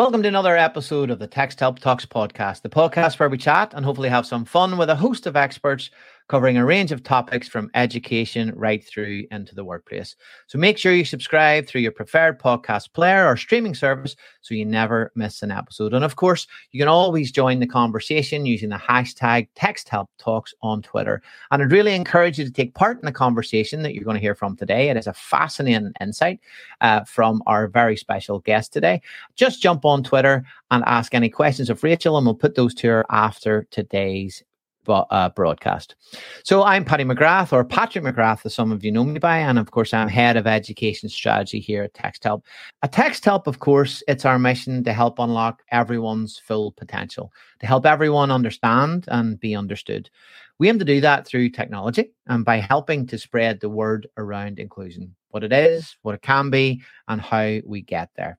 Welcome to another episode of the Texthelp Talks podcast, the podcast where we chat and hopefully have some fun with a host of experts covering a range of topics from education right through into the workplace. So make sure you subscribe through your preferred podcast player or streaming service so you never miss an episode. And of course, you can always join the conversation using the hashtag TextHelpTalks on Twitter. And I'd really encourage you to take part in the conversation that you're going to hear from today. It is a fascinating insight uh, from our very special guest today. Just jump on Twitter and ask any questions of Rachel, and we'll put those to her after today's uh, broadcast. So I'm Paddy McGrath, or Patrick McGrath, as some of you know me by, and of course I'm head of education strategy here at Texthelp. At Texthelp, of course, it's our mission to help unlock everyone's full potential, to help everyone understand and be understood. We aim to do that through technology and by helping to spread the word around inclusion, what it is, what it can be, and how we get there.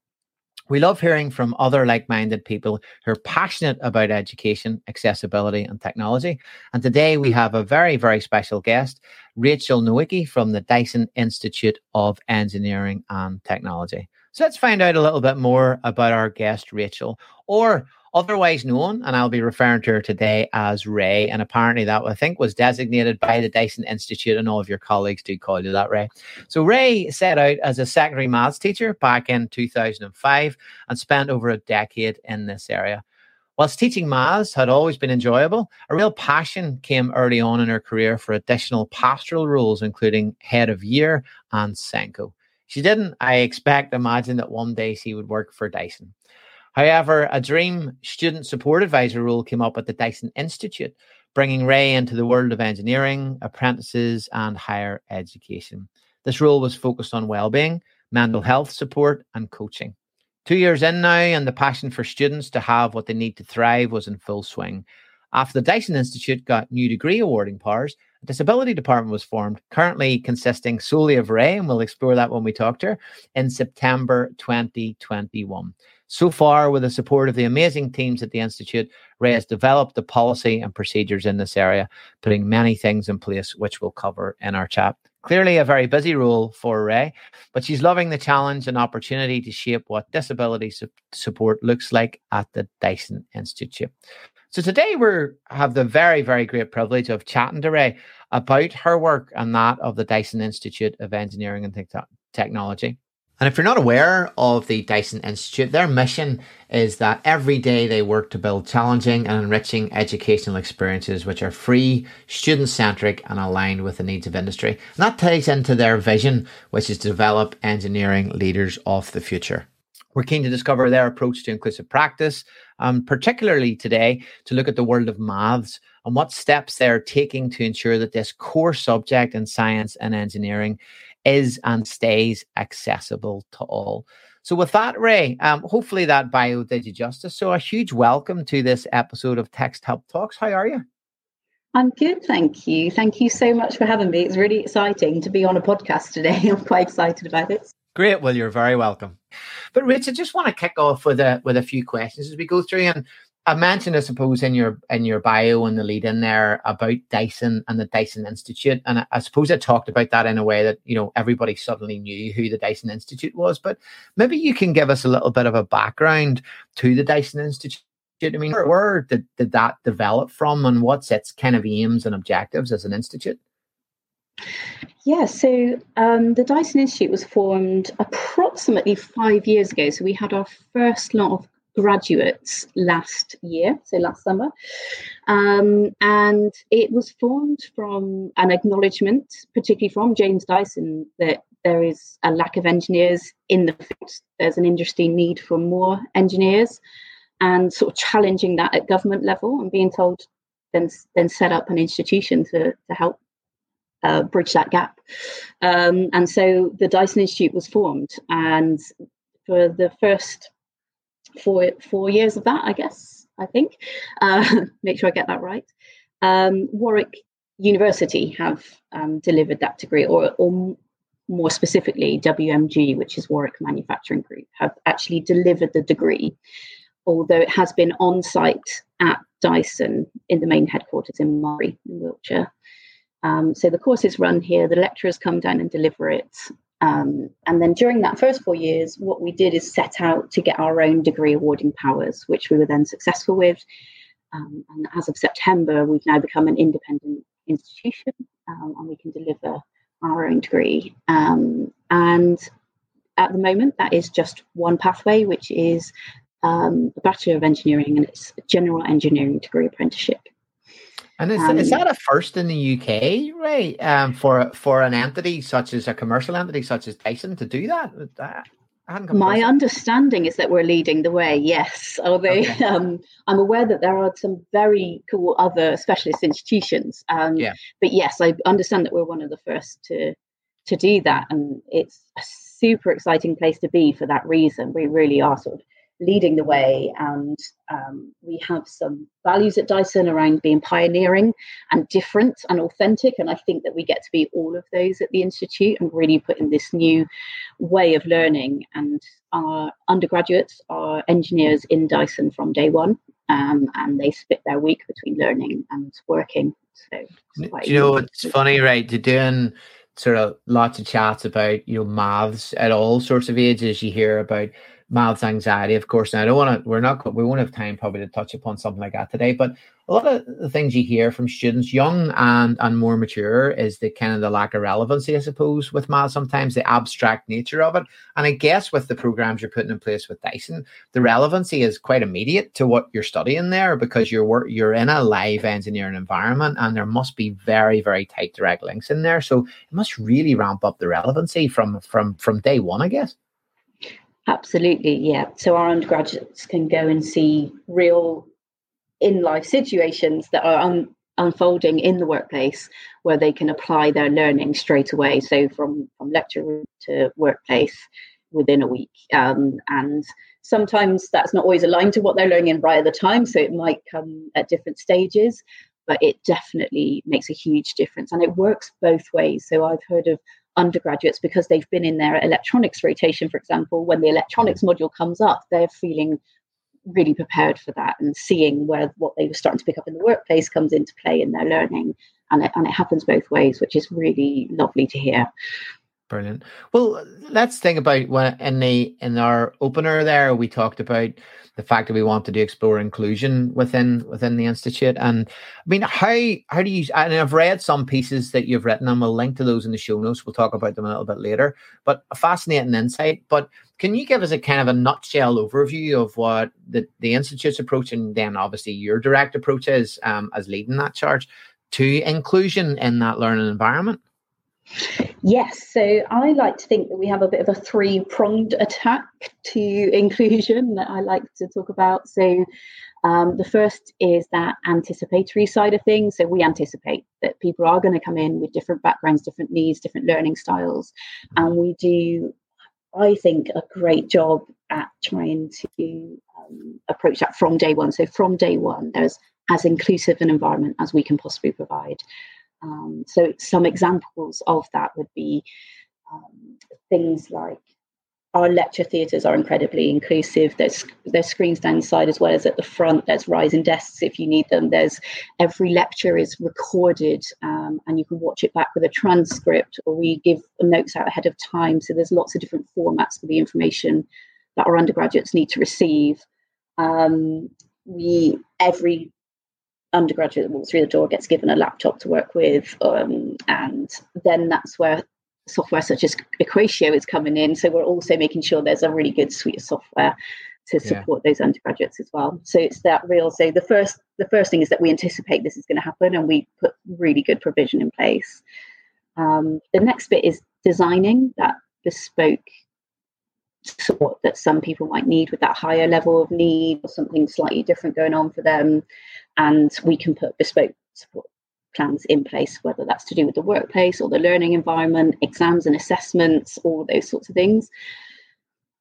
We love hearing from other like minded people who are passionate about education, accessibility, and technology. And today we have a very, very special guest, Rachel Nowicki from the Dyson Institute of Engineering and Technology. So let's find out a little bit more about our guest, Rachel, or otherwise known, and I'll be referring to her today as Ray. And apparently, that I think was designated by the Dyson Institute, and all of your colleagues do call you that, Ray. So, Ray set out as a secondary maths teacher back in 2005 and spent over a decade in this area. Whilst teaching maths had always been enjoyable, a real passion came early on in her career for additional pastoral roles, including head of year and SENCO. She didn't, I expect, imagine that one day she would work for Dyson. However, a dream student support advisor role came up at the Dyson Institute, bringing Ray into the world of engineering, apprentices, and higher education. This role was focused on well-being, mental health support, and coaching. Two years in now, and the passion for students to have what they need to thrive was in full swing. After the Dyson Institute got new degree awarding powers, a disability department was formed, currently consisting solely of Ray, and we'll explore that when we talk to her in September 2021. So far, with the support of the amazing teams at the Institute, Ray has developed the policy and procedures in this area, putting many things in place, which we'll cover in our chat. Clearly, a very busy role for Ray, but she's loving the challenge and opportunity to shape what disability su- support looks like at the Dyson Institute. So today we have the very, very great privilege of chatting to Ray about her work and that of the Dyson Institute of Engineering and Te- Technology. And if you're not aware of the Dyson Institute, their mission is that every day they work to build challenging and enriching educational experiences which are free, student centric, and aligned with the needs of industry. And that ties into their vision, which is to develop engineering leaders of the future. We're keen to discover their approach to inclusive practice, um, particularly today to look at the world of maths and what steps they're taking to ensure that this core subject in science and engineering is and stays accessible to all. So, with that, Ray, um, hopefully that bio did you justice. So, a huge welcome to this episode of Texthelp Talks. How are you? I'm good, thank you. Thank you so much for having me. It's really exciting to be on a podcast today. I'm quite excited about it. Great. Well, you're very welcome. But Rich, I just want to kick off with a with a few questions as we go through. And I mentioned, I suppose, in your in your bio and the lead in there about Dyson and the Dyson Institute, and I, I, suppose I talked about that in a way that you know everybody suddenly knew who the Dyson Institute was. But maybe you can give us a little bit of a background to the Dyson Institute. I mean, where, did, did that develop from, and what's its kind of aims and objectives as an institute? Yeah, so um, the Dyson Institute was formed approximately five years ago. So we had our first lot of graduates last year, so last summer. Um, and it was formed from an acknowledgement, particularly from James Dyson, that there is a lack of engineers in the field. There's an industry need for more engineers and sort of challenging that at government level and being told then then set up an institution to, to help uh, bridge that gap. Um, and so the Dyson Institute was formed and for the first four four years of that, I guess. I think. Uh, make sure I get that right. Um, Warwick University have um, delivered that degree, or, or more specifically, WMG, which is Warwick Manufacturing Group, have actually delivered the degree, although it has been on site at Dyson in the main headquarters in Murray, in Wiltshire. Um, so the course is run here, the lecturers come down and deliver it, Um, and then during that first four years, what we did is set out to get our own degree awarding powers, which we were then successful with. Um, and as of September, we've now become an independent institution um, and we can deliver our own degree. Um, and at the moment, that is just one pathway, which is um, a Bachelor of Engineering and it's a General Engineering degree apprenticeship. And is, um, is that a first in the UK, right? Um, for for an entity such as a commercial entity such as Dyson to do that? that my understanding is that we're leading the way. Yes, although okay. um, I'm aware that there are some very cool other specialist institutions. Um, yeah. But yes, I understand that we're one of the first to to do that, and it's a super exciting place to be for that reason. We really are sort of leading the way. And um, we have some values at Dyson around being pioneering and different and authentic. And I think that we get to be all of those at the Institute and really put in this new way of learning. And our undergraduates are engineers in Dyson from day one. Um, and they split their week between learning and working. So, you know, it's funny, right? You're doing sort of lots of chats about you know maths at all sorts of ages. You hear about maths anxiety, of course. Now, I don't want to, we're not, we won't have time probably to touch upon something like that today, but a lot of the things you hear from students, young and, and more mature, is the kind of the lack of relevancy, I suppose, with maths sometimes, the abstract nature of it. And I guess with the programs you're putting in place with Dyson, the relevancy is quite immediate to what you're studying there because you're you're in a live engineering environment and there must be very, very tight direct links in there. So it must really ramp up the relevancy from from from day one, I guess. Absolutely, yeah. So our undergraduates can go and see real in life situations that are un- unfolding in the workplace where they can apply their learning straight away. So from, from lecture to workplace within a week. Um, and sometimes that's not always aligned to what they're learning right at the time. So it might come at different stages, but it definitely makes a huge difference. And it works both ways. So I've heard of undergraduates because they've been in their electronics rotation, for example, when the electronics module comes up, they're feeling really prepared for that and seeing where what they were starting to pick up in the workplace comes into play in their learning. And it, and it happens both ways, which is really lovely to hear. Brilliant. Well, let's think about when in the in our opener there we talked about the fact that we wanted to explore inclusion within within the institute. And I mean, how how do you? And I've read some pieces that you've written, and we'll link to those in the show notes. We'll talk about them a little bit later. But a fascinating insight. But can you give us a kind of a nutshell overview of what the the institute's approach, and then obviously your direct approach is um, as leading that charge to inclusion in that learning environment? Yes, so I like to think that we have a bit of a three pronged attack to inclusion that I like to talk about. So, um, the first is that anticipatory side of things. So, we anticipate that people are going to come in with different backgrounds, different needs, different learning styles. And we do, I think, a great job at trying to um, approach that from day one. So, from day one, there's as inclusive an environment as we can possibly provide. Um, so some examples of that would be um, things like our lecture theatres are incredibly inclusive. There's there's screens down the side as well as at the front. There's rising desks if you need them. There's every lecture is recorded um, and you can watch it back with a transcript, or we give notes out ahead of time. So there's lots of different formats for the information that our undergraduates need to receive. Um, we every undergraduate that walks through the door gets given a laptop to work with, um, and then that's where software such as Equatio is coming in. So we're also making sure there's a really good suite of software to support yeah. those undergraduates as well. So it's that real. So the first the first thing is that we anticipate this is going to happen, and we put really good provision in place. Um, the next bit is designing that bespoke support that some people might need with that higher level of need or something slightly different going on for them and we can put bespoke support plans in place, whether that's to do with the workplace or the learning environment, exams and assessments, all those sorts of things.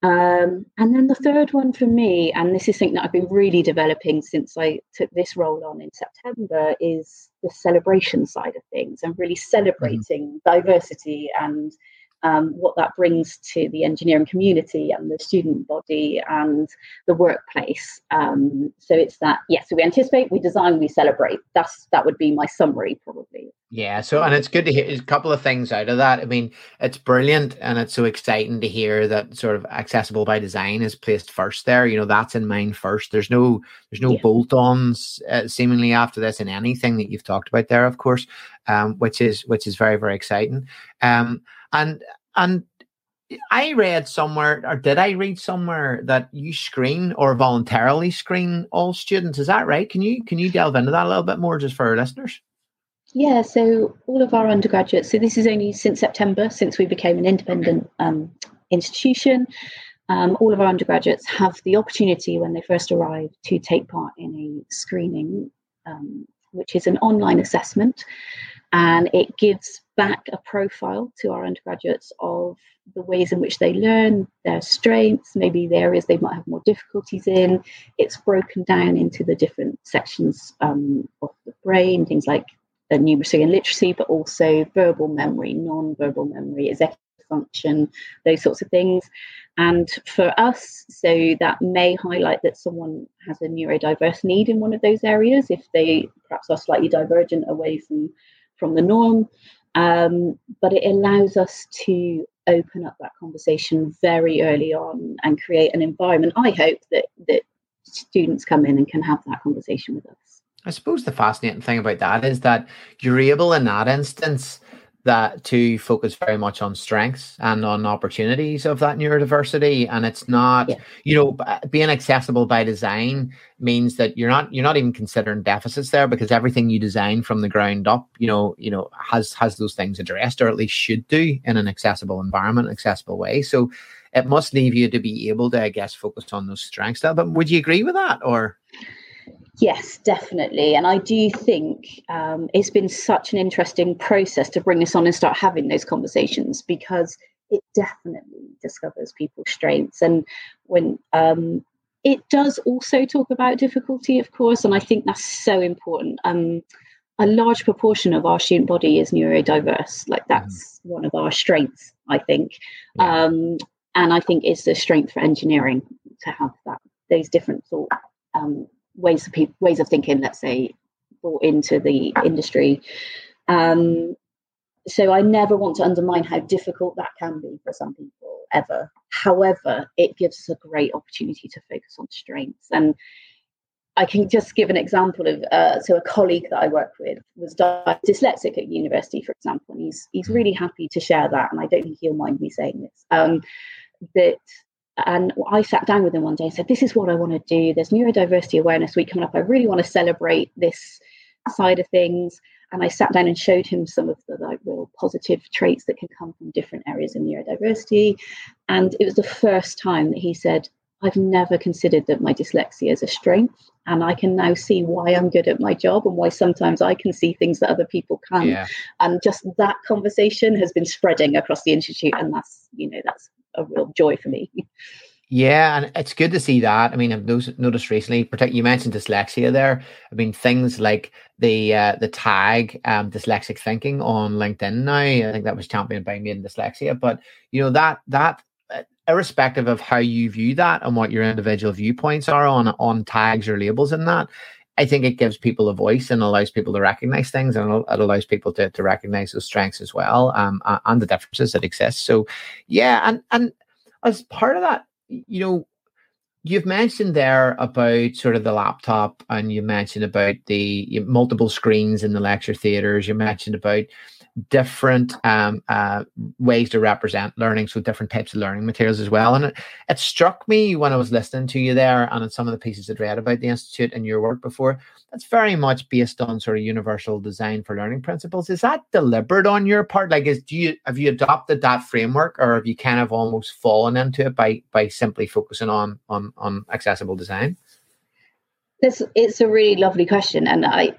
Um, and then the third one for me, and this is something that I've been really developing since I took this role on in September, is the celebration side of things and really mm-hmm. celebrating mm-hmm. diversity and um, what that brings to the engineering community and the student body and the workplace. Um, so it's that yes, yeah, so we anticipate, we design, we celebrate. That's that would be my summary probably Yeah, so and it's good to hear a couple of things out of that. I mean, it's brilliant and it's so exciting to hear that sort of accessible by design is placed first there. You know, that's in mind first. There's no there's no yeah. bolt-ons uh, seemingly after this in anything that you've talked about there, of course, um, which is which is very very exciting. Um, and and I read somewhere, or did I read somewhere that you screen or voluntarily screen all students? Is that right? Can you can you delve into that a little bit more, just for our listeners? Yeah, so all of our undergraduates, so this is only since September, since we became an independent um, institution. Um, all of our undergraduates have the opportunity when they first arrive to take part in a screening, um, which is an online assessment. And it gives back a profile to our undergraduates of the ways in which they learn, their strengths, maybe the areas they might have more difficulties in. It's broken down into the different sections um, of the brain, things like numeracy and literacy, but also verbal memory, non-verbal memory, executive function, those sorts of things. And for us, so that may highlight that someone has a neurodiverse need in one of those areas if they perhaps are slightly divergent away from from the norm. Um, but it allows us to open up that conversation very early on and create an environment. I hope that that students come in and can have that conversation with us. I suppose the fascinating thing about that is that you're able in that instance that to focus very much on strengths and on opportunities of that neurodiversity. And it's not yeah. you know being accessible by design means that you're not you're not even considering deficits there because everything you design from the ground up you know you know has has those things addressed or at least should do in an accessible environment accessible way. So it must leave you to be able to i guess focus on those strengths. But would you agree with that or Yes, definitely. And I do think um, it's been such an interesting process to bring this on and start having those conversations because it definitely discovers people's strengths. And when um, it does also talk about difficulty, of course, and I think that's so important. Um, a large proportion of our student body is neurodiverse. Like mm-hmm. that's mm. one of our strengths, I think. Yeah. Um, and I think it's a strength for engineering to have that those different sort um, ways of ways of thinking, let's say, brought into the industry. Um, so I never want to undermine how difficult that can be for some people ever. However, it gives us a great opportunity to focus on strengths. And I can just give an example of uh, so a colleague that I work with was dyslexic at university, for example, and he's he's really happy to share that, and I don't think he'll mind me saying this. Um, that and I sat down with him one day and said, This is what I want to do. There's Neurodiversity Awareness Week coming up. I really want to celebrate this side of things. And I sat down and showed him some of the like real positive traits that can come from different areas of neurodiversity. And it was the first time that he said, I've never considered that my dyslexia is a strength. And I can now see why I'm good at my job and why sometimes I can see things that other people can't. Yeah. And just that conversation has been spreading across the institute. And that's, you know, that's a real joy for me. Yeah, and it's good to see that. I mean, I've noticed recently, particularly you mentioned dyslexia there. I mean, things like the uh, the tag um, dyslexic thinking on LinkedIn now. I think that was championed by Made By Dyslexia. But you know that that uh, irrespective of how you view that and what your individual viewpoints are on on tags or labels in that, I think it gives people a voice and allows people to recognize things and it allows people to, to recognize those strengths as well um, and the differences that exist. So, yeah, and and as part of that, you know, you've mentioned there about sort of the laptop and you mentioned about the multiple screens in the lecture theaters. You mentioned about different um, uh, ways to represent learning, so different types of learning materials as well. And it, it struck me when I was listening to you there and in some of the pieces I'd read about the Institute and your work before, that's very much based on sort of universal design for learning principles. Is that deliberate on your part? Like, is do you have you adopted that framework or have you kind of almost fallen into it by by simply focusing on on on accessible design? It's it's a really lovely question, and I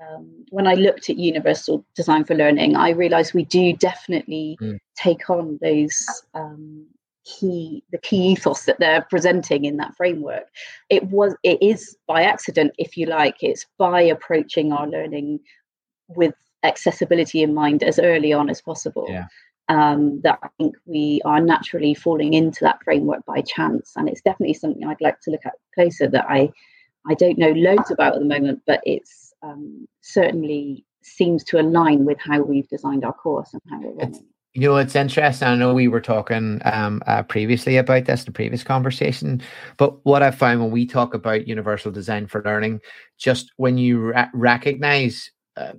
um, when I looked at Universal Design for Learning, I realized we do definitely mm. take on those um, key the key ethos that they're presenting in that framework. It was it is by accident, if you like. It's by approaching our learning with accessibility in mind as early on as possible. Yeah. Um, that I think we are naturally falling into that framework by chance, and it's definitely something I'd like to look at closer. That I I don't know loads about at the moment, but it's um, certainly seems to align with how we've designed our course and how we're running. You know, it's interesting. I know we were talking um, uh, previously about this a previous conversation, but what I found when we talk about universal design for learning, just when you re- recognize uh,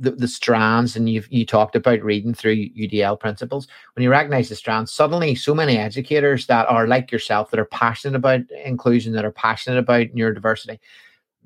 the, the strands and you you talked about reading through UDL principles, when you recognize the strands, suddenly so many educators that are like yourself that are passionate about inclusion, that are passionate about neurodiversity,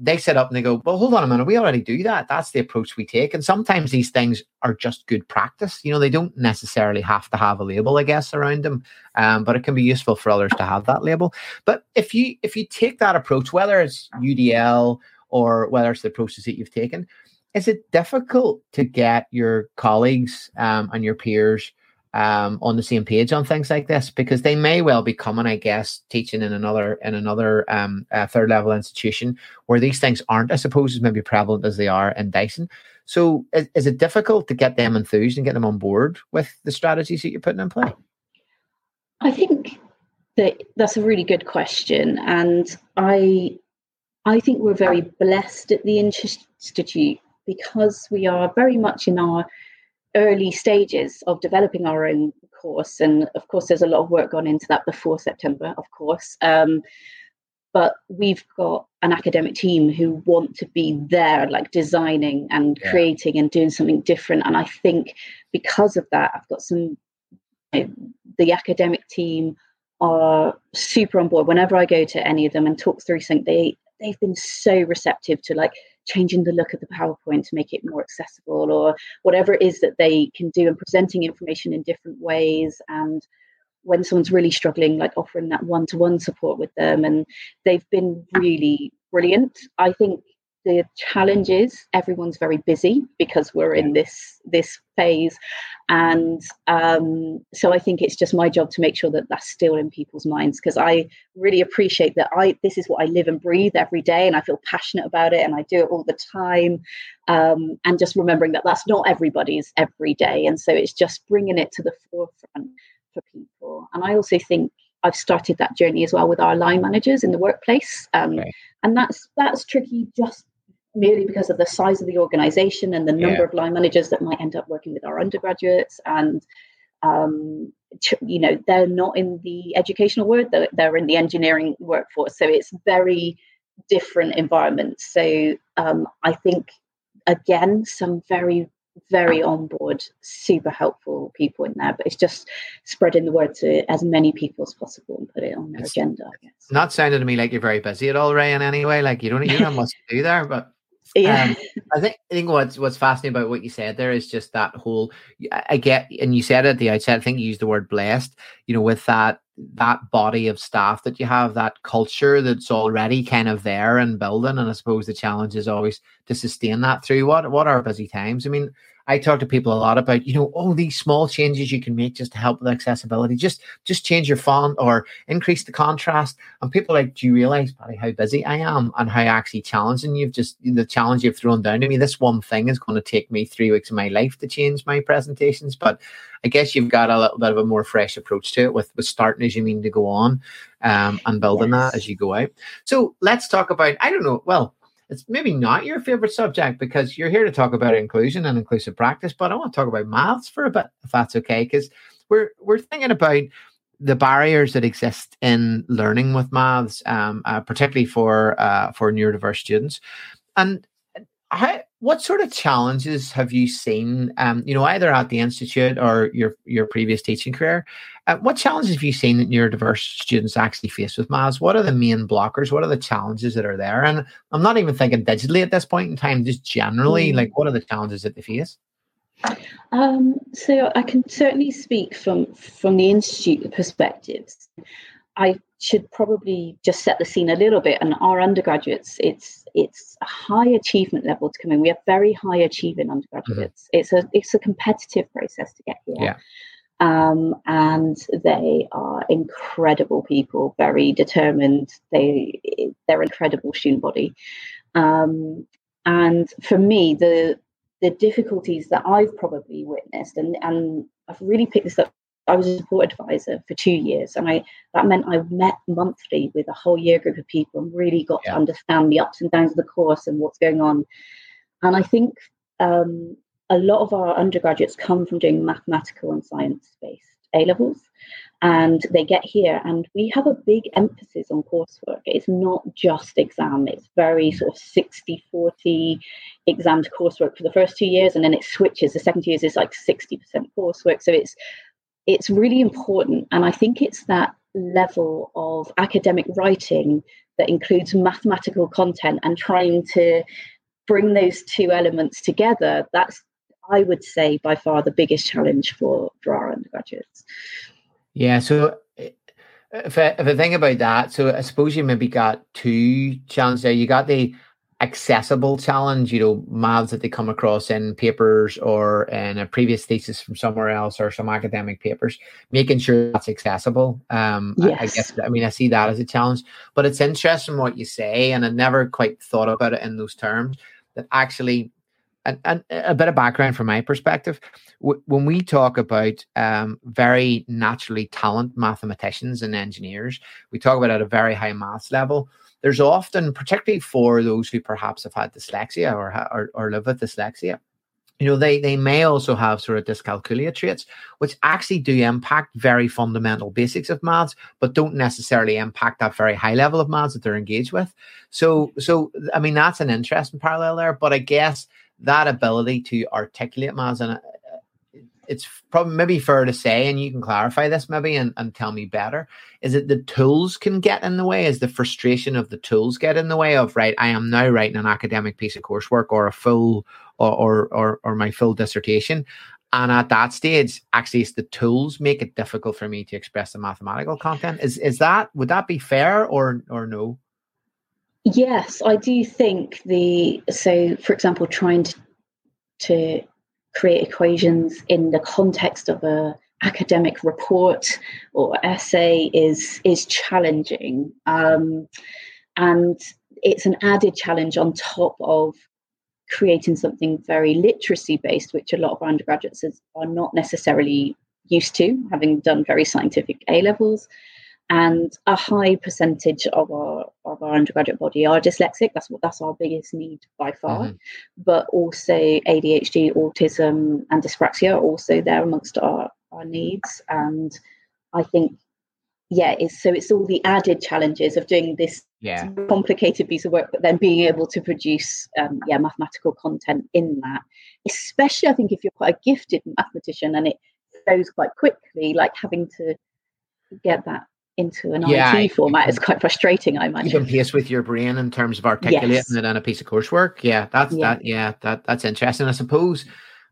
they sit up and they go, well, hold on a minute, we already do that. That's the approach we take. And sometimes these things are just good practice. You know, they don't necessarily have to have a label, I guess, around them, um, but it can be useful for others to have that label. But if you if you take that approach, whether it's UDL or whether it's the approaches that you've taken, is it difficult to get your colleagues um, and your peers um, on the same page on things like this because they may well be coming, I guess, teaching in another in another um, uh, third level institution where these things aren't, I suppose, as maybe prevalent as they are in Dyson. So, is, is it difficult to get them enthused and get them on board with the strategies that you're putting in play? I think that that's a really good question, and I I think we're very blessed at the institute because we are very much in our early stages of developing our own course. And of course, there's a lot of work gone into that before September, of course. Um, but we've got an academic team who want to be there, like designing and yeah. creating and doing something different. And I think because of that, I've got some, you know, the academic team are super on board. Whenever I go to any of them and talk through something, they they've been so receptive to like changing the look of the PowerPoint to make it more accessible or whatever it is that they can do and presenting information in different ways. And when someone's really struggling like offering that one-to-one support with them and they've been really brilliant. I think the challenge is everyone's very busy because we're in this this phase. And um, so i think it's just my job to make sure that that's still in people's minds because i really appreciate that i this is what i live and breathe every day and i feel passionate about it and i do it all the time um, and just remembering that that's not everybody's every day. And so it's just bringing it to the forefront for people. And i also think I've started that journey as well with our line managers in the workplace, um, okay. and that's that's tricky just merely because of the size of the organization and the number yeah. of line managers that might end up working with our undergraduates and um, you know they're not in the educational world they're, they're in the engineering workforce so it's very different environments so um, i think again some very very on board super helpful people in there but it's just spreading the word to as many people as possible and put it on their it's agenda I guess. not sounding to me like you're very busy at all ray in any way like you don't you don't have much to do there but yeah. Um, I think I think what's what's fascinating about what you said there is just that whole I get and you said at the outset, I think you used the word blessed, you know, with that that body of staff that you have, that culture that's already kind of there and building. And I suppose the challenge is always to sustain that through what what are busy times. I mean, I talk to people a lot about, you know, all these small changes you can make just to help with accessibility. Just just change your font or increase the contrast. And people like, do you realize, Paddy, how busy I am and how actually challenging you've just the challenge you've thrown down to me. This one thing is going to take me three weeks of my life to change my presentations. But I guess you've got a little bit of a more fresh approach to it with, with starting as you mean to go on um, and building yes. that as you go out. So let's talk about, I don't know, well, it's maybe not your favorite subject because you're here to talk about inclusion and inclusive practice, but I want to talk about maths for a bit, if that's okay, because we're we're thinking about the barriers that exist in learning with maths, um, uh, particularly for uh, for neurodiverse students, and how, what sort of challenges have you seen, um, you know, either at the institute or your your previous teaching career? Uh, what challenges have you seen that neurodiverse students actually face with maths? What are the main blockers? What are the challenges that are there? And I'm not even thinking digitally at this point in time, just generally, mm. like what are the challenges that they face? Um, so I can certainly speak from from the institute perspectives. I should probably just set the scene a little bit. And our undergraduates, it's it's a high achievement level to come in. We have very high achieving undergraduates. Mm-hmm. It's a it's a competitive process to get here. Yeah. Um, and they are incredible people, very determined. They they're incredible student body. Um, and for me, the the difficulties that I've probably witnessed, and and I've really picked this up I was a support advisor for two years, and I that meant I met monthly with a whole year group of people and really got yeah. to understand the ups and downs of the course and what's going on. And I think um, a lot of our undergraduates come from doing mathematical and science based A levels and they get here and we have a big emphasis on coursework it's not just exam it's very sort of 60 40 exam to coursework for the first two years and then it switches the second two years is like 60% coursework so it's it's really important and i think it's that level of academic writing that includes mathematical content and trying to bring those two elements together that's i would say by far the biggest challenge for for our undergraduates yeah. So eh, if I, if I think about that, so I suppose you maybe got two challenges there. You got the accessible challenge, you know, maths that they come across in papers or in a previous thesis from somewhere else or some academic papers, making sure that's accessible. Um, yes. I, I guess, I mean, I see that as a challenge, but it's interesting what you say. And I never quite thought about it in those terms that actually and, and a bit of background from my perspective w- when we talk about um, very naturally talented mathematicians and engineers we talk about at a very high maths level there's often particularly for those who perhaps have had dyslexia or, or, or live with dyslexia you know they they may also have sort of dyscalculia traits which actually do impact very fundamental basics of maths but don't necessarily impact that very high level of maths that they're engaged with. So so i mean that's an interesting parallel there but i guess that ability to articulate maths and it's probably maybe fair to say, and you can clarify this maybe and, and tell me better, is it the tools can get in the way? Is the frustration of the tools get in the way of right? I am now writing an academic piece of coursework or a full or or or, or my full dissertation. And at that stage, actually, it's the tools make it difficult for me to express the mathematical content. Is is that would that be fair or or no? Yes, I do think the so for example, trying to to create equations in the context of a academic report or essay is is challenging, um, and it's an added challenge on top of creating something very literacy based, which a lot of our undergraduates are not necessarily used to, having done very scientific A levels and a high percentage of our of our undergraduate body are dyslexic. That's what that's our biggest need by far. Mm-hmm. But also ADHD, autism, and dyspraxia are also there amongst our our needs. And I think, yeah, it's so it's all the added challenges of doing this yeah. complicated piece of work, but then being able to produce um, yeah mathematical content in that. Especially, I think if you're quite a gifted mathematician and it goes quite quickly, like having to get that into an yeah, IT format is quite frustrating, I imagine. You can pace with your brain in terms of articulating yes. it on a piece of coursework. Yeah, that's yeah. that. Yeah, that that's interesting. I suppose.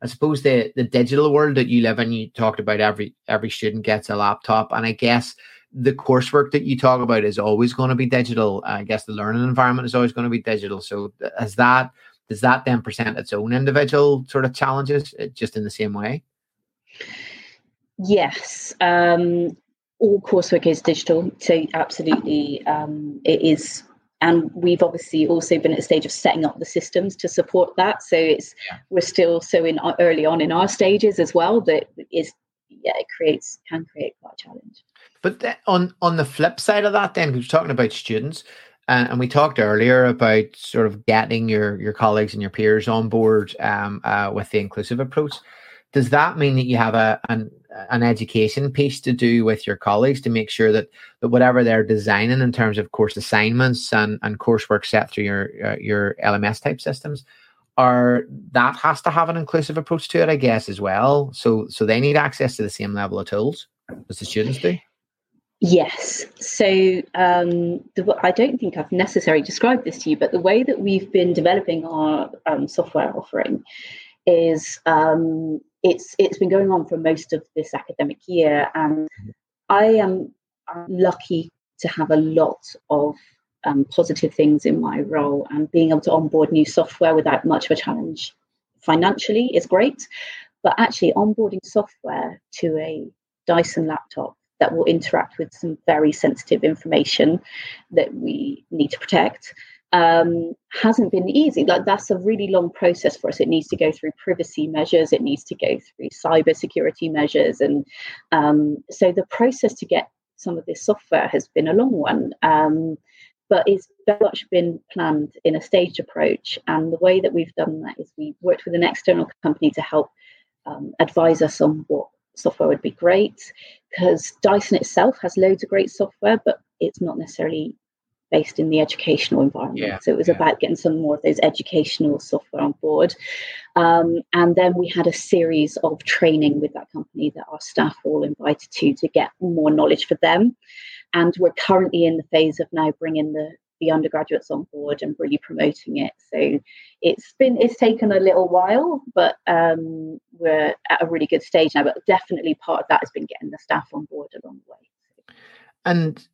I suppose the the digital world that you live in, you talked about every every student gets a laptop, and I guess the coursework that you talk about is always going to be digital. I guess the learning environment is always going to be digital. So, as that does that then present its own individual sort of challenges, uh, just in the same way? Yes, um, all coursework is digital, so absolutely um, it is. And we've obviously also been at a stage of setting up the systems to support that. So it's yeah. we're still so in uh, early on in our stages as well that is yeah it creates can create quite a challenge. But on on the flip side of that, then we're talking about students, uh, and we talked earlier about sort of getting your your colleagues and your peers on board um, uh, with the inclusive approach. Does that mean that you have a an an education piece to do with your colleagues to make sure that, that whatever they're designing in terms of course assignments and, and coursework set through your uh, your LMS type systems are that has to have an inclusive approach to it, I guess, as well. So so they need access to the same level of tools as the students do. Yes. So um, the, I don't think I've necessarily described this to you, but the way that we've been developing our um, software offering is um, it's it's been going on for most of this academic year, and I am lucky to have a lot of um, positive things in my role, and being able to onboard new software without much of a challenge financially is great. But actually, onboarding software to a Dyson laptop that will interact with some very sensitive information that we need to protect um, hasn't been easy. Like that's a really long process for us. It needs to go through privacy measures. It needs to go through cyber security measures, and um, so the process to get some of this software has been a long one. Um, but it's very much been planned in a staged approach. And the way that we've done that is we worked with an external company to help um, advise us on what software would be great because Dyson itself has loads of great software, but it's not necessarily based in the educational environment. Yeah, so it was yeah. about getting some more of those educational software on board. Um, and then we had a series of training with that company that our staff were all invited to to get more knowledge for them. And we're currently in the phase of now bringing the the undergraduates on board and really promoting it. So it's been it's taken a little while, but um, we're at a really good stage now. But definitely part of that has been getting the staff on board along the way. And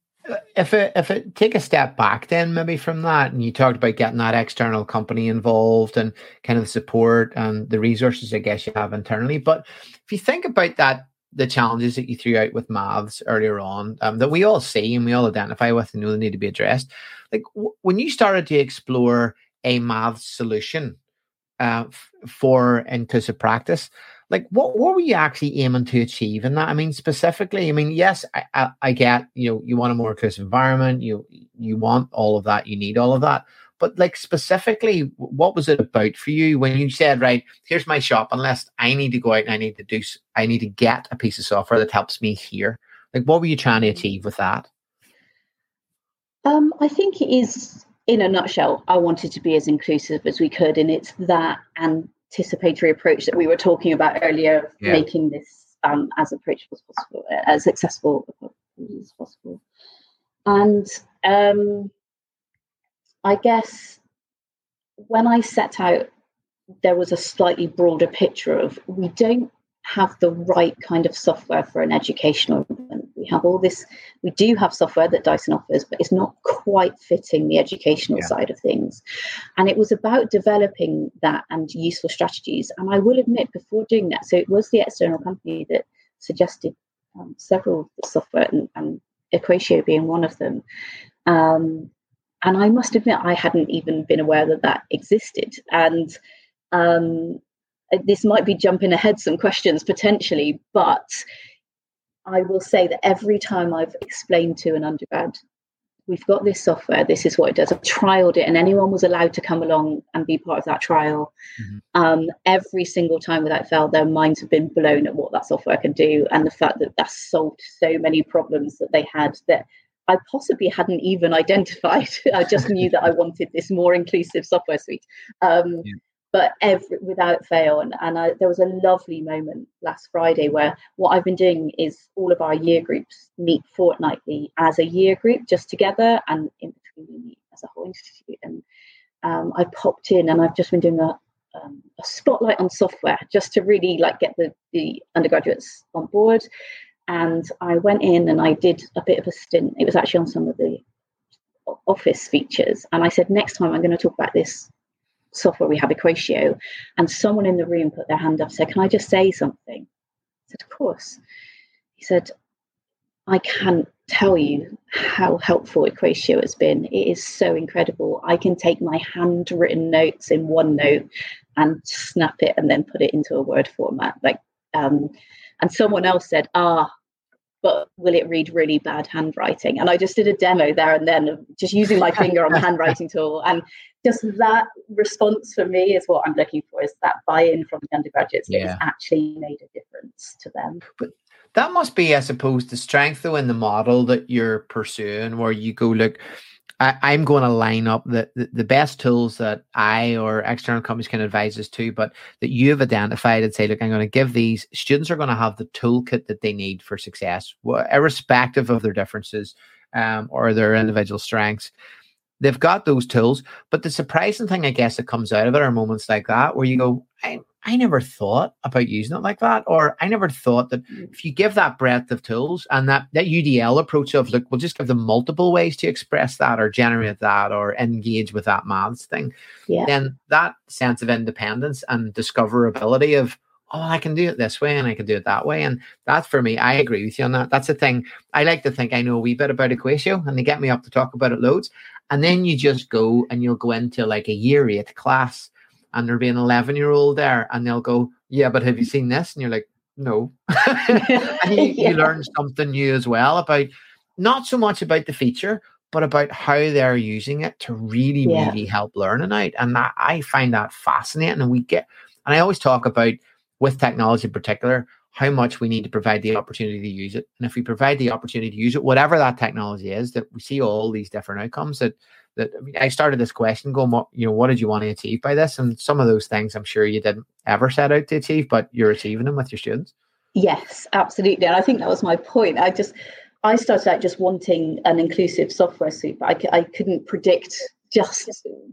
if it if it take a step back then maybe from that and you talked about getting that external company involved and kind of the support and the resources i guess you have internally. But if you think about that the challenges that you threw out with maths earlier on um, that we all see and we all identify with and know they need to be addressed like w- when you started to explore a math solution uh, f- for inclusive practice like what, what were you actually aiming to achieve in that? I mean specifically i mean yes I, I, I get you know you want a more inclusive environment you you want all of that you need all of that. But like specifically what was it about for you when you said right here's my shopping list. I need to go out and i need to do i need to get a piece of software that helps me here. Like what were you trying to achieve with that? Um, I think it is, in a nutshell, I wanted to be as inclusive as we could, and it's that anticipatory approach that we were talking about earlier, yeah. making this um, as approachable as possible, as accessible as possible. And um, I guess when I set out, there was a slightly broader picture of we don't have the right kind of software for an educational. We have all this, we do have software that Dyson offers, but it's not quite fitting the educational yeah. side of things. And it was about developing that and useful strategies. And I will admit, before doing that, so it was the external company that suggested um, several software and, and Equatio being one of them. Um, and I must admit, I hadn't even been aware that that existed. And um, this might be jumping ahead some questions potentially, but I will say that every time I've explained to an undergrad, we've got this software, this is what it does. I've trialed it, and anyone was allowed to come along and be part of that trial. Mm-hmm. Um, every single time without fail, their minds have been blown at what that software can do and the fact that that's solved so many problems that they had that I possibly hadn't even identified. I just knew that I wanted this more inclusive software suite. Um, yeah but every without fail. And, and I, there was a lovely moment last friday where what i've been doing is all of our year groups meet fortnightly as a year group just together and in between we meet as a whole institute. And um, i popped in and i've just been doing a, um, a spotlight on software just to really like get the, the undergraduates on board. And i went in and i did a bit of a stint. It was actually on some of the office features. And i said next time i'm going to talk about this software we have Equatio, and someone in the room put their hand up, said, "Can I just say something?" I said, "Of course." He said, "I can't tell you how helpful Equatio has been. It is so incredible. I can take my handwritten notes in OneNote and snap it and then put it into a Word format. Like, um, and someone else said, "Ah, but will it read really bad handwriting? And I just did a demo there and then just using my finger on the handwriting tool. And just that response for me is what I'm looking for is that buy-in from the undergraduates yeah. that has actually made a difference to them. But that must be, I suppose, the strength though in the model that you're pursuing where you go, look, I, am going to line up the, the, the best tools that I or external companies can advise us to, but that you've identified and say, look, I'm going to give these students are going to have the toolkit that they need for success, irrespective of their differences um, or their individual strengths. They've got those tools, but the surprising thing, I guess, that comes out of it are moments like that where you go, I, I never thought about using it like that, or I never thought that mm. if you give that breadth of tools and that that UDL approach of look, we'll just give them multiple ways to express that, or generate that, or engage with that maths thing, yeah. then that sense of independence and discoverability of oh, I can do it this way and I can do it that way. And that for me, I agree with you on that. That's the thing. I like to think I know a wee bit about Equatio and they get me up to talk about it loads. And then you just go and you'll go into like a year eight class and there'll be an 11 year old there and they'll go, Yeah, but have you seen this? And you're like, No. and you, yeah. you learn something new as well about not so much about the feature, but about how they're using it to really, yeah. really help learning out. And that, I find that fascinating. And we get, and I always talk about with technology in particular, how much we need to provide the opportunity to use it. And if we provide the opportunity to use it, whatever that technology is, that we see all these different outcomes that that I, mean, I started this question going, what you know, what did you want to achieve by this? And some of those things I'm sure you didn't ever set out to achieve, but you're achieving them with your students. Yes, absolutely. And I think that was my point. I just I started out just wanting an inclusive software suite, but I, I couldn't predict just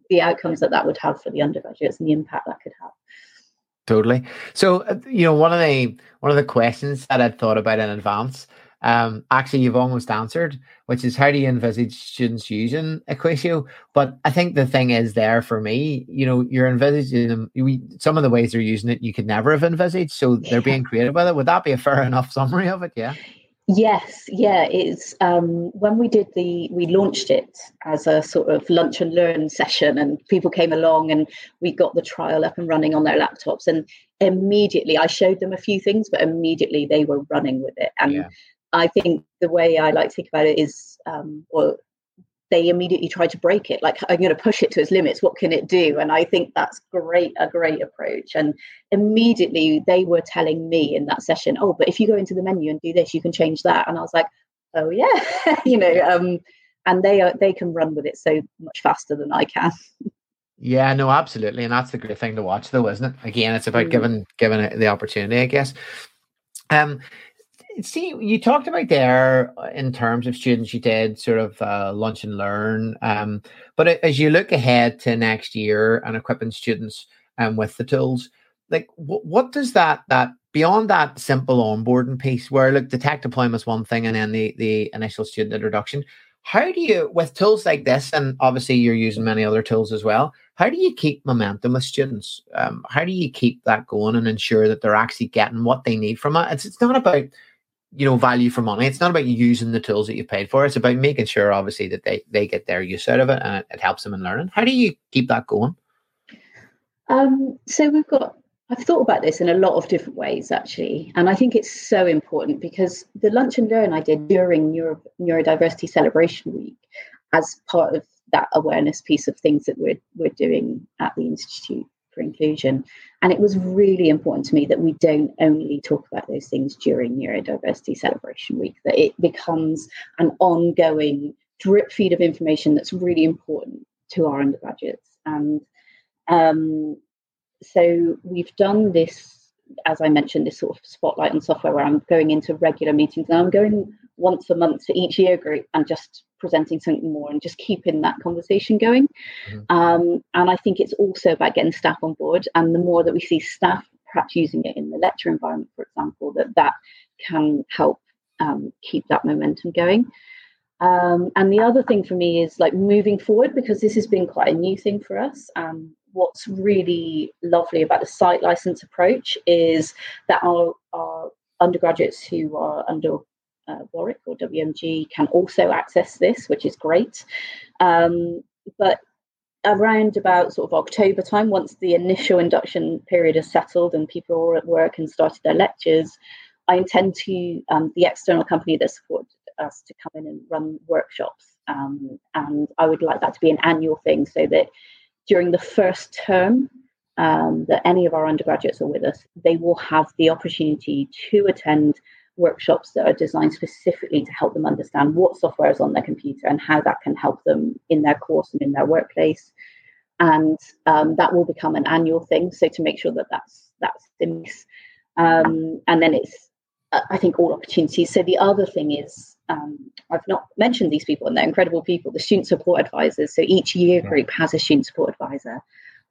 the outcomes that that would have for the undergraduates and the impact that could have. Totally. So, uh, you know, one of the one of the questions that I'd thought about in advance, um, actually, you've almost answered, which is how do you envisage students using Equatio? But I think the thing is there for me, you know, you're envisaging them. We, some of the ways they're using it, you could never have envisaged. So they're being creative with it. Would that be a fair enough summary of it? Yeah. Yes, yeah, it's um, when we did the we launched it as a sort of lunch and learn session, and people came along and we got the trial up and running on their laptops, and immediately I showed them a few things, but immediately they were running with it, and yeah. I think the way I like to think about it is, um, well, they immediately try to break it. Like i'm going to push it to its limits. What can it do? And i think that's great a great approach. And immediately they were telling me in that session oh but if you go into the menu and do this you can change that. And i was like oh yeah. You know um and they are they can run with it so much faster than i can. Yeah no absolutely. And that's the great thing to watch though isn't it? Again it's about mm. giving giving it the opportunity i guess. Um see you talked about there uh, in terms of students you did sort of uh, lunch and learn um, but as you look ahead to next year and equipping students um, with the tools like w- what does that that beyond that simple onboarding piece where look the tech deployment is one thing and then the the initial student introduction how do you with tools like this and obviously you're using many other tools as well how do you keep momentum with students? Um, how do you keep that going and ensure that they're actually getting what they need from it? It's, it's not about you know value for money. It's not about using the tools that you paid for. It's about making sure obviously that they they get their use out of it and it, it helps them in learning. How do you keep that going? Um, so we've got i've thought about this in a lot of different ways actually and i think it's so important because the lunch and learn i did during Neuro, neurodiversity celebration week as part of that awareness piece of things that we're we're doing at the institute for inclusion. And it was really important to me that we don't only talk about those things during Neurodiversity Celebration Week, that it becomes an ongoing drip feed of information that's really important to our undergraduates. And um, so we've done this, as I mentioned, this sort of spotlight on software where I'm going into regular meetings and I'm going once a month to each year group and just presenting something more and just keeping that conversation going. Mm-hmm. Um, and I think it's also about getting staff on board. And the more that we see staff perhaps using it in the lecture environment, for example, that that can help um, keep that momentum going. Um, and the other thing for me is like moving forward because this has been quite a new thing for us. Um, what's really lovely about the site license approach is that our, our undergraduates who are under uh, Warwick or WMG can also access this, which is great. Um, but around about sort of October time, once the initial induction period is settled and people are at work and started their lectures, I intend to um, the external company that supported us to come in and run workshops. Um, and I would like that to be an annual thing so that during the first term um, that any of our undergraduates are with us, they will have the opportunity to attend workshops that are designed specifically to help them understand what software is on their computer and how that can help them in their course and in their workplace. And um, that will become an annual thing. So to make sure that that's that's the um, and then it's I think all opportunities. So the other thing is um, I've not mentioned these people and they're incredible people. The student support advisors. So each year group has a student support advisor.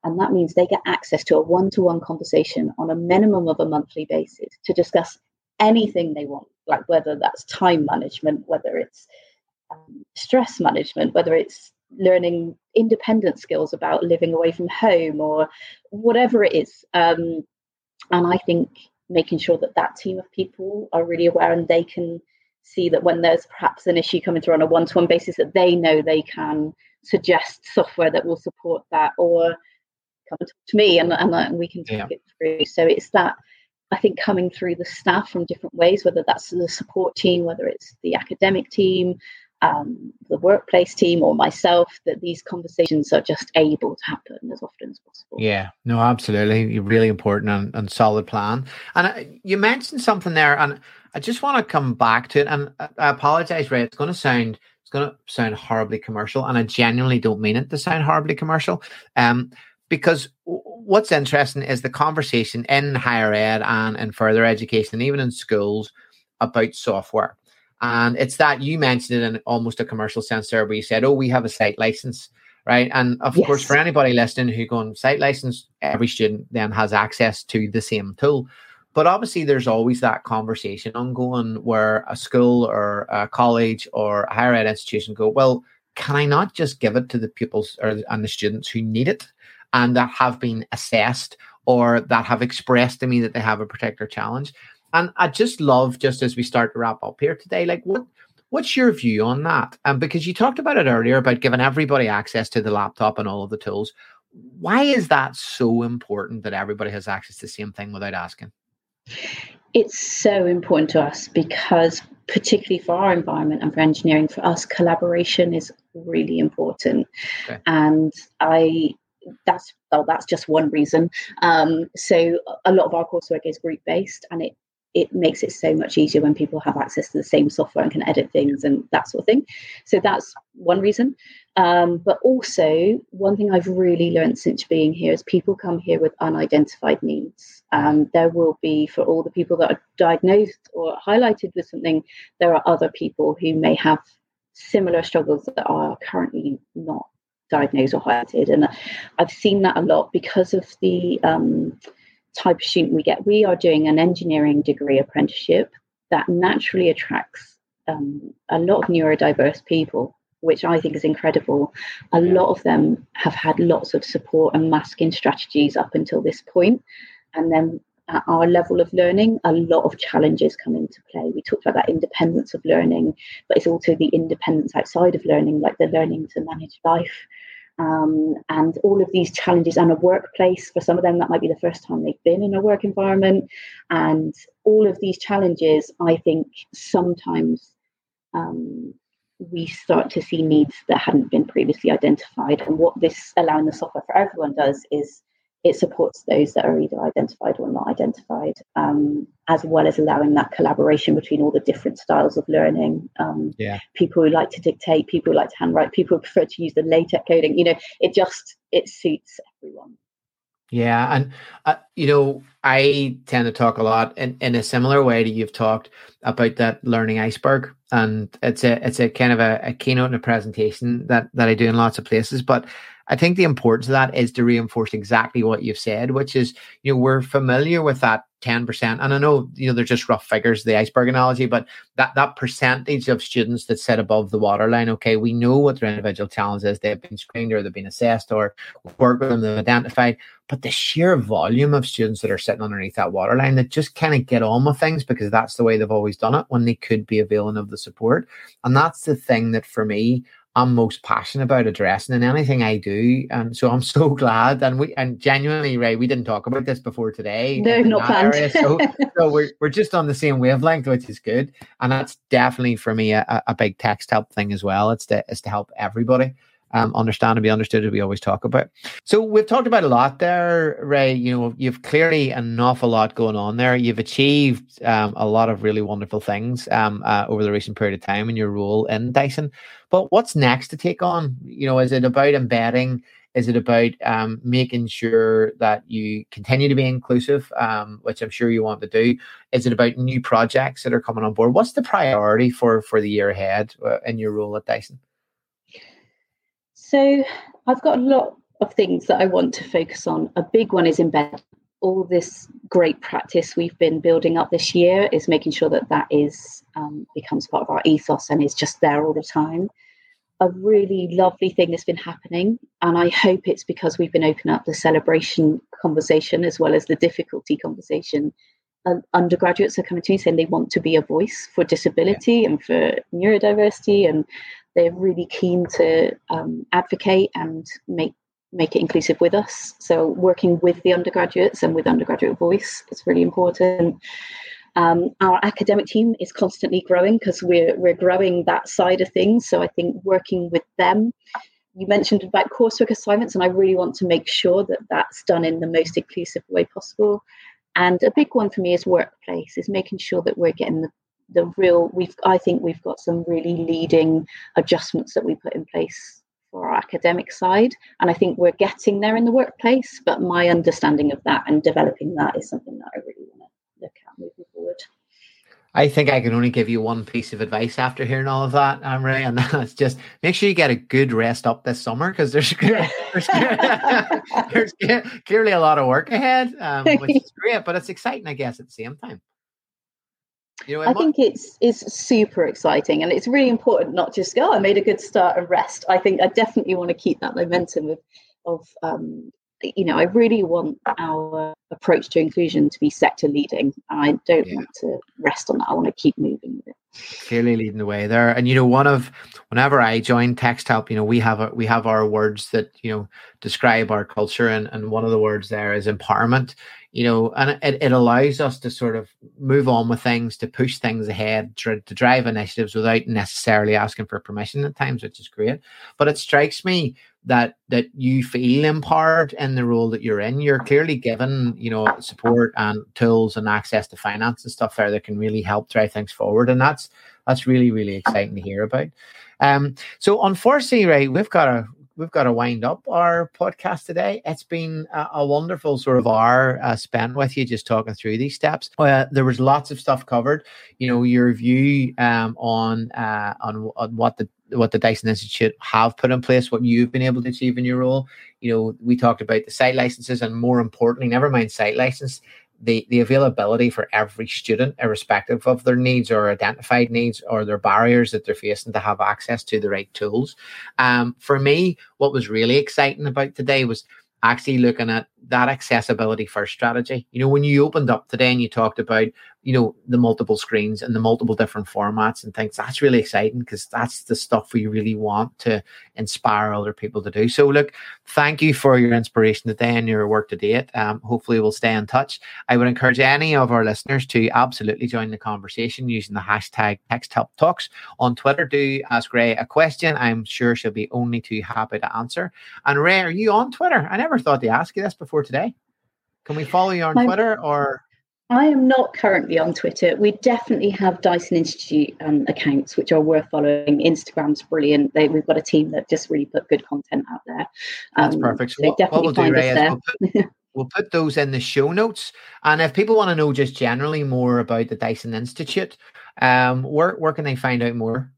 And that means they get access to a one to one conversation on a minimum of a monthly basis to discuss anything they want, like whether that's time management, whether it's um, stress management, whether it's learning independent skills about living away from home or whatever it is. Um, and I think making sure that that team of people are really aware and they can see that when there's perhaps an issue coming through on a one-to-one basis that they know they can suggest software that will support that or come and talk to me and, and, and we can take yeah. it through so it's that I think coming through the staff from different ways, whether that's the support team, whether it's the academic team, um, the workplace team or myself that these conversations are just able to happen as often as possible. Yeah, no, absolutely. Really important and, and solid plan. And uh, you mentioned something there, and I just want to come back to it. And I, I apologize, Ray. It's going to sound it's going to sound horribly commercial, and I genuinely don't mean it to sound horribly commercial. Um, because what's interesting is the conversation in higher ed and in further education, even in schools, about software. And it's that you mentioned it in almost a commercial sense there, where you said, "Oh, we have a site license." Right. And of yes. course, for anybody listening who going site license, every student then has access to the same tool. But obviously, there's always that conversation ongoing where a school or a college or a higher ed institution go, well, can I not just give it to the pupils or and the students who need it and that have been assessed or that have expressed to me that they have a particular challenge? And I just love, just as we start to wrap up here today, like what what's your view on that? Um, because you talked about it earlier about giving everybody access to the laptop and all of the tools. Why is that so important that everybody has access to the same thing without asking? It's so important to us because, particularly for our environment and for engineering, for us, collaboration is really important. Okay. And I that's well, that's just one reason. Um, so a lot of our coursework is group based, and it it makes it so much easier when people have access to the same software and can edit things and that sort of thing. So that's one reason. Um, but also, one thing I've really learned since being here is people come here with unidentified needs. Um, there will be, for all the people that are diagnosed or highlighted with something, there are other people who may have similar struggles that are currently not diagnosed or highlighted. And I've seen that a lot because of the um, type of student we get. We are doing an engineering degree apprenticeship that naturally attracts um, a lot of neurodiverse people, which I think is incredible. A lot of them have had lots of support and masking strategies up until this point, and then at our level of learning, a lot of challenges come into play. We talked about that independence of learning, but it's also the independence outside of learning, like the learning to manage life, um, and all of these challenges and a workplace for some of them that might be the first time they've been in a work environment. And all of these challenges i think sometimes um, we start to see needs that hadn't been previously identified. And what this allowing the software for everyone does is it supports those that are either identified or not identified, um, as well as allowing that collaboration between all the different styles of learning. Um, yeah. People who like to dictate, people who like to handwrite, people who prefer to use the LaTeX coding. You know, it just it suits everyone. Yeah, and uh, you know, I tend to talk a lot in, in a similar way that you've talked about that learning iceberg, and it's a it's a kind of a, a keynote and a presentation that that I do in lots of places. But I think the importance of that is to reinforce exactly what you've said, which is, you know, we're familiar with that 10%. And I know, you know, they're just rough figures, the iceberg analogy, but that, that percentage of students that sit above the waterline, okay, we know what their individual challenge is. They've been screened or they've been assessed or worked with them, they've identified. But the sheer volume of students that are sitting underneath that waterline that just kind of get on with things because that's the way they've always done it when they could be availing of the support. And that's the thing that for me, I'm most passionate about addressing in anything I do. And so I'm so glad. And we and genuinely, Ray, we didn't talk about this before today. No, not planned. so, so we're we're just on the same wavelength, which is good. And that's definitely for me a, a big Texthelp thing as well. It's to it's to help everybody um, understand and be understood as we always talk about. So we've talked about a lot there, Ray. You know, you've clearly an awful lot going on there. You've achieved um, a lot of really wonderful things um, uh, over the recent period of time in your role in Dyson. But what's next to take on? You know, is it about embedding? Is it about um, making sure that you continue to be inclusive, um, which I'm sure you want to do? Is it about new projects that are coming on board? What's the priority for for the year ahead uh, in your role at Dyson? So I've got a lot of things that I want to focus on. A big one is embed all this great practice we've been building up this year is making sure that that is um, becomes part of our ethos and is just there all the time. A really lovely thing that's been happening, and I hope it's because we've been opening up the celebration conversation as well as the difficulty conversation. Uh, undergraduates are coming to me saying they want to be a voice for disability yeah. and for neurodiversity, and they're really keen to um, advocate and make make it inclusive with us. So working with the undergraduates and with undergraduate voice is really important. Um, our academic team is constantly growing because we're we're growing that side of things. So I think working with them. You mentioned about coursework assignments, and I really want to make sure that that's done in the most inclusive way possible. And a big one for me is workplace, is making sure that we're getting the the real we've i think we've got some really leading adjustments that we put in place for our academic side. And I think we're getting there in the workplace, but my understanding of that and developing that is something that I really want to look at moving forward. I think I can only give you one piece of advice after hearing all of that, um, Ray, and that's just make sure you get a good rest up this summer because there's, there's, there's, clearly a lot of work ahead, um, which is great, but it's exciting, I guess, at the same time. You know, I think it's it's super exciting, and it's really important not just go. Oh, I made a good start and rest. I think I definitely want to keep that momentum of of um, you know. I really want our approach to inclusion to be sector leading. I don't yeah. want to rest on that. I want to keep moving with it. Clearly leading the way there, and you know, one of whenever I joined Texthelp, you know, we have a, we have our words that you know describe our culture, and and one of the words there is empowerment you know, and it, it allows us to sort of move on with things, to push things ahead, to, to drive initiatives without necessarily asking for permission at times, which is great. But it strikes me that that you feel empowered in the role that you're in. You're clearly given, you know, support and tools and access to finance and stuff there that can really help drive things forward. And that's that's really, really exciting to hear about. Um, so unfortunately, right, we've got a we've got to wind up our podcast today. It's been a, a wonderful sort of hour uh, spent with you, just talking through these steps. Uh, there was lots of stuff covered. You know, your view um, on uh, on on what the what the Dyson Institute have put in place, what you've been able to achieve in your role. You know, we talked about the site licenses, and more importantly, never mind site license, the, the availability for every student, irrespective of their needs or identified needs or their barriers that they're facing to have access to the right tools. Um, for me, what was really exciting about today was actually looking at that accessibility first strategy. You know, when you opened up today and you talked about you know the multiple screens and the multiple different formats and things. That's really exciting because that's the stuff we really want to inspire other people to do. So look thank you for your inspiration today and your work to date um, hopefully we'll stay in touch. I would encourage any of our listeners to absolutely join the conversation using the hashtag Texthelp Talks on twitter. Do ask ray a question. I'm sure she'll be only too happy to answer. And ray are you on twitter? I never thought to ask you this before today. Can we follow you on I'm- twitter or I am not currently on Twitter. We definitely have Dyson Institute um, accounts, which are worth following. Instagram's brilliant. They, we've got a team that just really put good content out there. Um, That's perfect. So, what, what, we'll do, Ray, we'll put, we'll put those in the show notes. And if people want to know just generally more about the Dyson Institute, um, where, where can they find out more?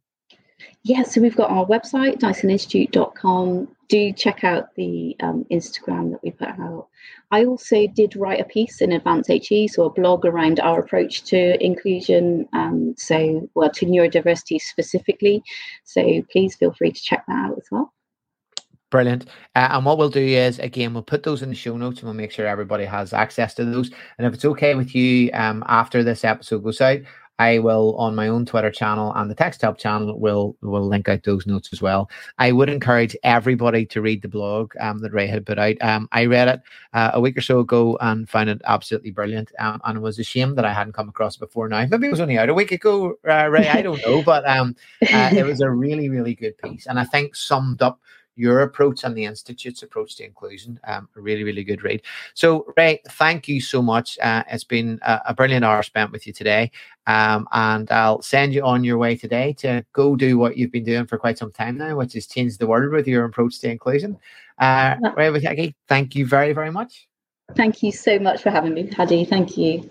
Yeah, so we've got our website, dysoninstitute.com. Do check out the um, Instagram that we put out. I also did write a piece in Advance HE, so a blog around our approach to inclusion, um, so well to neurodiversity specifically. So please feel free to check that out as well. Brilliant. Uh, and what we'll do is, again, we'll put those in the show notes and we'll make sure everybody has access to those. And if it's okay with you, um, after this episode goes out, I will on my own Twitter channel and the Texthelp channel will will link out those notes as well. I would encourage everybody to read the blog um, that Ray had put out. Um, I read it uh, a week or so ago and found it absolutely brilliant. Um, and it was a shame that I hadn't come across it before now. Maybe it was only out a week ago, uh, Ray. I don't know, but um, uh, it was a really really good piece, and I think summed up your approach and the Institute's approach to inclusion. Um, a really, really good read. So, Ray, thank you so much. Uh, it's been a, a, brilliant hour spent with you today. Um, and I'll send you on your way today to go do what you've been doing for quite some time now, which is change the world with your approach to inclusion. Uh, Witecki, thank you very, very much. Thank you so much for having me, Paddy. Thank you.